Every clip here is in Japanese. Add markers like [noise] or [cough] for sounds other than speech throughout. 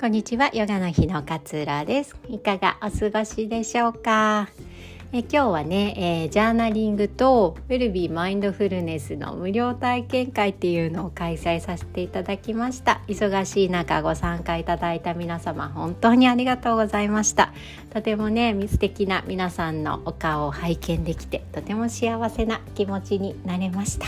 こんにちはヨガの日の勝浦です。いかがお過ごしでしょうか？え今日はね、えー、ジャーナリングとウェルビーマインドフルネスの無料体験会っていうのを開催させていただきました。忙しい中ご参加いただいた皆様本当にありがとうございました。とてもね素敵な皆さんのお顔を拝見できてとても幸せな気持ちになれました。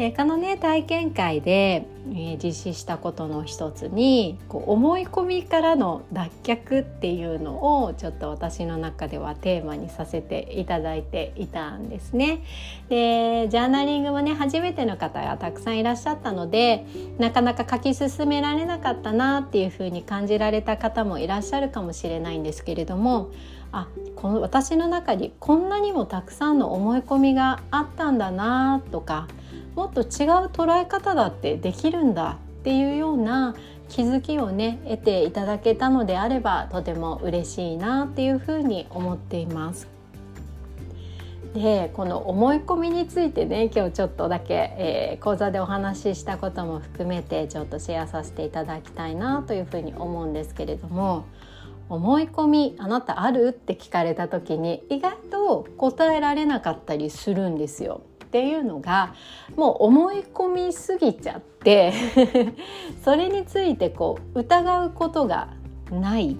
えー、このね体験会で、え、実施したことの一つにこう思い込みからの脱却っていうのをちょっと私の中ではテーマにさせていただいていたんですね。でジャーナリングもね初めての方がたくさんいらっしゃったのでなかなか書き進められなかったなっていうふうに感じられた方もいらっしゃるかもしれないんですけれどもあこの私の中にこんなにもたくさんの思い込みがあったんだなとかもっと違う捉え方だってできるんだっていうような気づきをね得ていただけたのであればとても嬉しいなっていうふうに思っています。でこの思い込みについてね今日ちょっとだけ、えー、講座でお話ししたことも含めてちょっとシェアさせていただきたいなというふうに思うんですけれども思い込みあなたある？って聞かれた時に意外と答えられなかったりするんですよ。っていうのがもう思い込みすぎちゃって [laughs] それについてこう疑うことがない。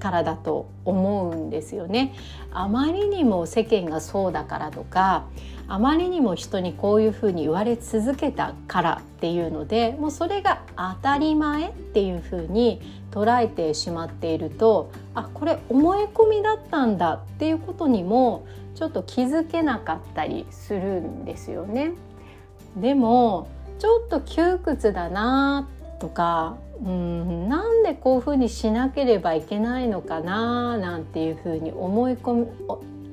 からだと思うんですよね。あまりにも世間がそうだからとかあまりにも人にこういうふうに言われ続けたからっていうのでもうそれが当たり前っていうふうに捉えてしまっているとあこれ思い込みだったんだっていうことにもちょっと気づけなかったりするんですよね。でもちょっと窮屈だなとかうんなんでこういうふうにしなければいけないのかななんていうふうに思い込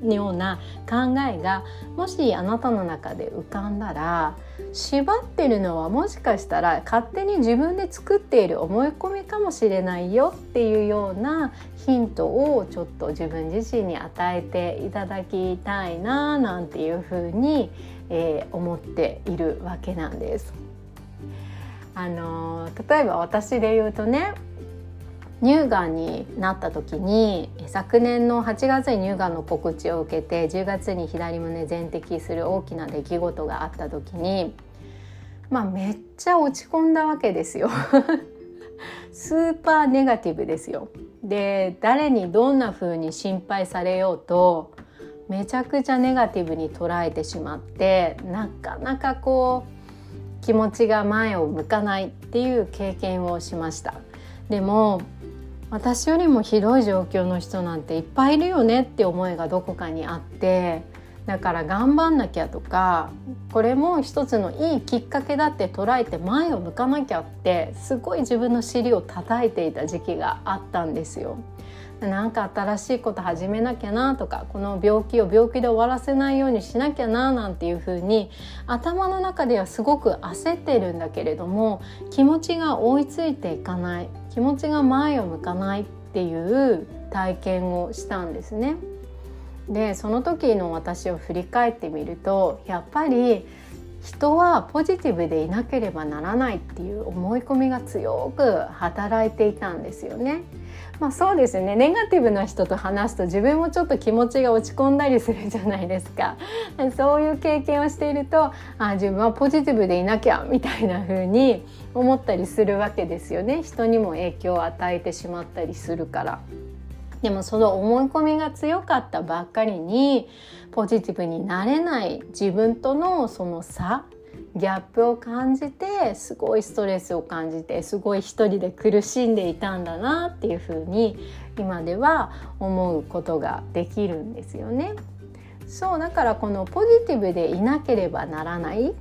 むような考えがもしあなたの中で浮かんだら縛ってるのはもしかしたら勝手に自分で作っている思い込みかもしれないよっていうようなヒントをちょっと自分自身に与えていただきたいななんていうふうに、えー、思っているわけなんです。あの例えば私で言うとね乳がんになった時に昨年の8月に乳がんの告知を受けて10月に左胸全摘する大きな出来事があった時にまあめっちゃ落ち込んだわけですよ [laughs] スーパーネガティブですよ。で誰にどんな風に心配されようとめちゃくちゃネガティブに捉えてしまってなかなかこう気持ちが前を向かないっていう経験をしました。でも私よりもひどい状況の人なんていっぱいいるよねって思いがどこかにあってだから頑張んなきゃとかこれも一つのいいきっかけだって捉えて前を向かなきゃってすごい自分の尻を叩いていた時期があったんですよ。なんか新しいこと始めなきゃなとかこの病気を病気で終わらせないようにしなきゃななんていうふうに頭の中ではすごく焦ってるんだけれども気持ちが追いついていかない気持ちが前を向かないっていう体験をしたんですね。でその時の私を振り返ってみるとやっぱり人はポジティブでいなければならないっていう思い込みが強く働いていたんですよね。まあそうですねネガティブな人と話すと自分もちょっと気持ちが落ち込んだりするじゃないですかそういう経験をしているとあ自分はポジティブでいなきゃみたいな風に思ったりするわけですよね人にも影響を与えてしまったりするから。でもその思い込みが強かったばっかりにポジティブになれない自分とのその差ギャップを感じてすごいストレスを感じてすごい一人で苦しんでいたんだなっていうふうに今では思うことができるんですよね。そうだからこのポジティブでいなければならないっ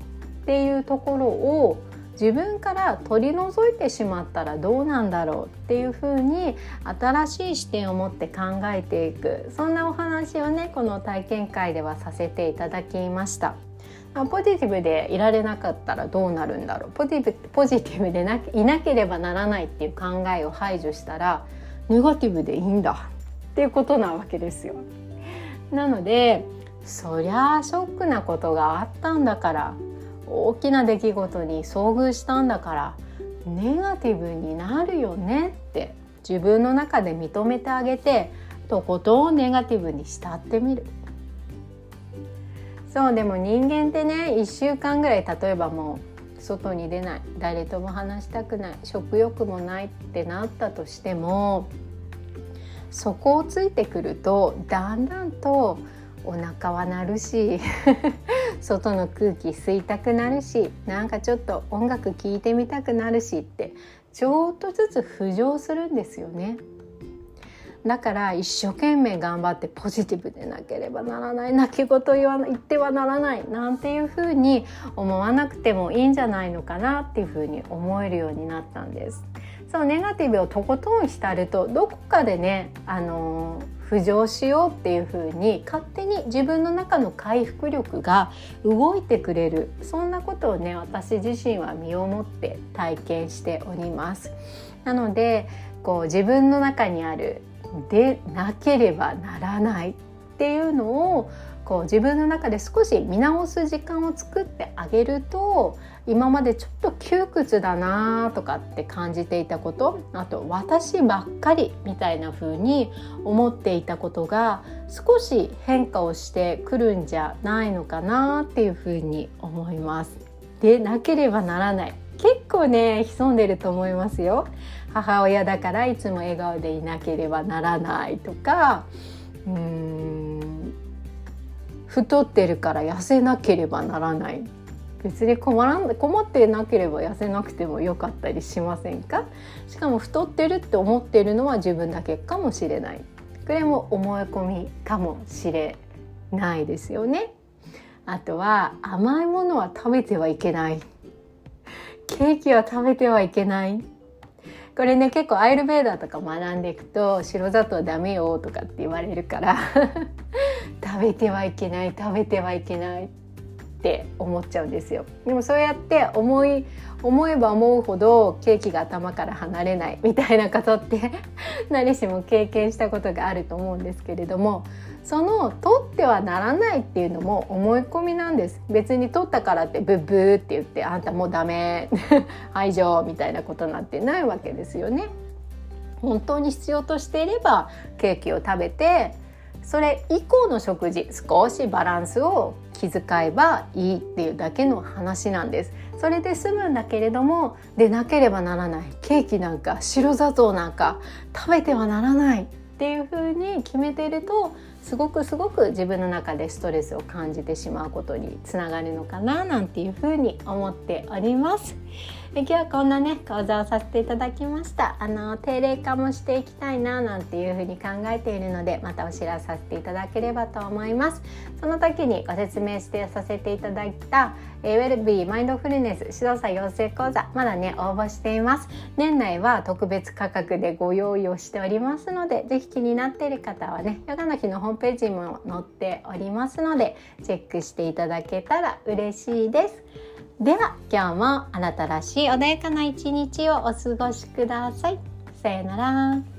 ていうところを自分から取り除いてしまったらどうなんだろうっていうふうに新しい視点を持って考えていくそんなお話をねこの体験会ではさせていただきました。ポジティブでいられなかったらどうなるんだろうポジブポジティブでないなければならないっていう考えを排除したらネガティブでいいんだっていうことなわけですよ。なのでそりゃあショックなことがあったんだから大きな出来事に遭遇したんだからネガティブになるよねって自分の中で認めてあげてとことんネガティブに慕ってみる。そうでも人間ってね1週間ぐらい例えばもう外に出ない誰とも話したくない食欲もないってなったとしてもそこをついてくるとだんだんとお腹は鳴るし [laughs] 外の空気吸いたくなるしなんかちょっと音楽聴いてみたくなるしってちょっとずつ浮上するんですよね。だから一生懸命頑張ってポジティブでなければならない泣き言言わ言ってはならないなんていうふうに思わなくてもいいんじゃないのかなっていうふうに思えるようになったんです。そうネガティブをとことん浸るとどこかでね、あの浮上しようっていう風に勝手に自分の中の回復力が動いてくれるそんなことをね私自身は身をもって体験しております。なのでこう自分の中にあるでなければならないっていうのをこう自分の中で少し見直す時間を作ってあげると今までちょっと窮屈だなとかって感じていたことあと私ばっかりみたいな風に思っていたことが少し変化をしてくるんじゃないのかなっていう風に思います。でなければならない結構ね潜んでると思いますよ。母親だからいつも笑顔でいなければならないとかうーん太ってるから痩せなければならない。別に困らん困ってなければ痩せなくてもよかったりしませんか？しかも太ってるって思ってるのは自分だけかもしれない。これも思い込みかもしれないですよね。あとは甘いものは食べてはいけない。ケーキは食べてはいけない。これね結構アイルベーダーとか学んでいくと白砂糖ダメよとかって言われるから食べてはいけない食べてはいけない。ってって思っちゃうんですよ。でもそうやって思い思えば思うほどケーキが頭から離れない [laughs] みたいなことって [laughs] 何しも経験したことがあると思うんですけれどもその取ってはならないっていうのも思い込みなんです。別に取ったからってブッブーって言ってあんたもうダメ [laughs] 排除みたいなことなんてないわけですよね。本当に必要としていればケーキを食べてそれ以降の食事少しバランスを気遣えばいいっていうだけの話なんです。それで済むんだけれどもでなければならない。ケーキなんか白砂糖なんか食べてはならない。っていう風に決めているとすごくすごく自分の中でストレスを感じてしまうことにつながるのかななんていうふうに思っております。今日はこんなね講座をさせていただきました。あの定例化もしていきたいななんていうふうに考えているのでまたお知らせさせていただければと思います。その時にご説明してさせていただいたえウェルビーマインドフルネス指導者養成講座まだね応募しています。年内は特別価格でご用意をしておりますのでぜひ気になっている方はねヨガの日のホームページも載っておりますのでチェックしていただけたら嬉しいです。では今日もあなたらしい穏やかな一日をお過ごしください。さようなら。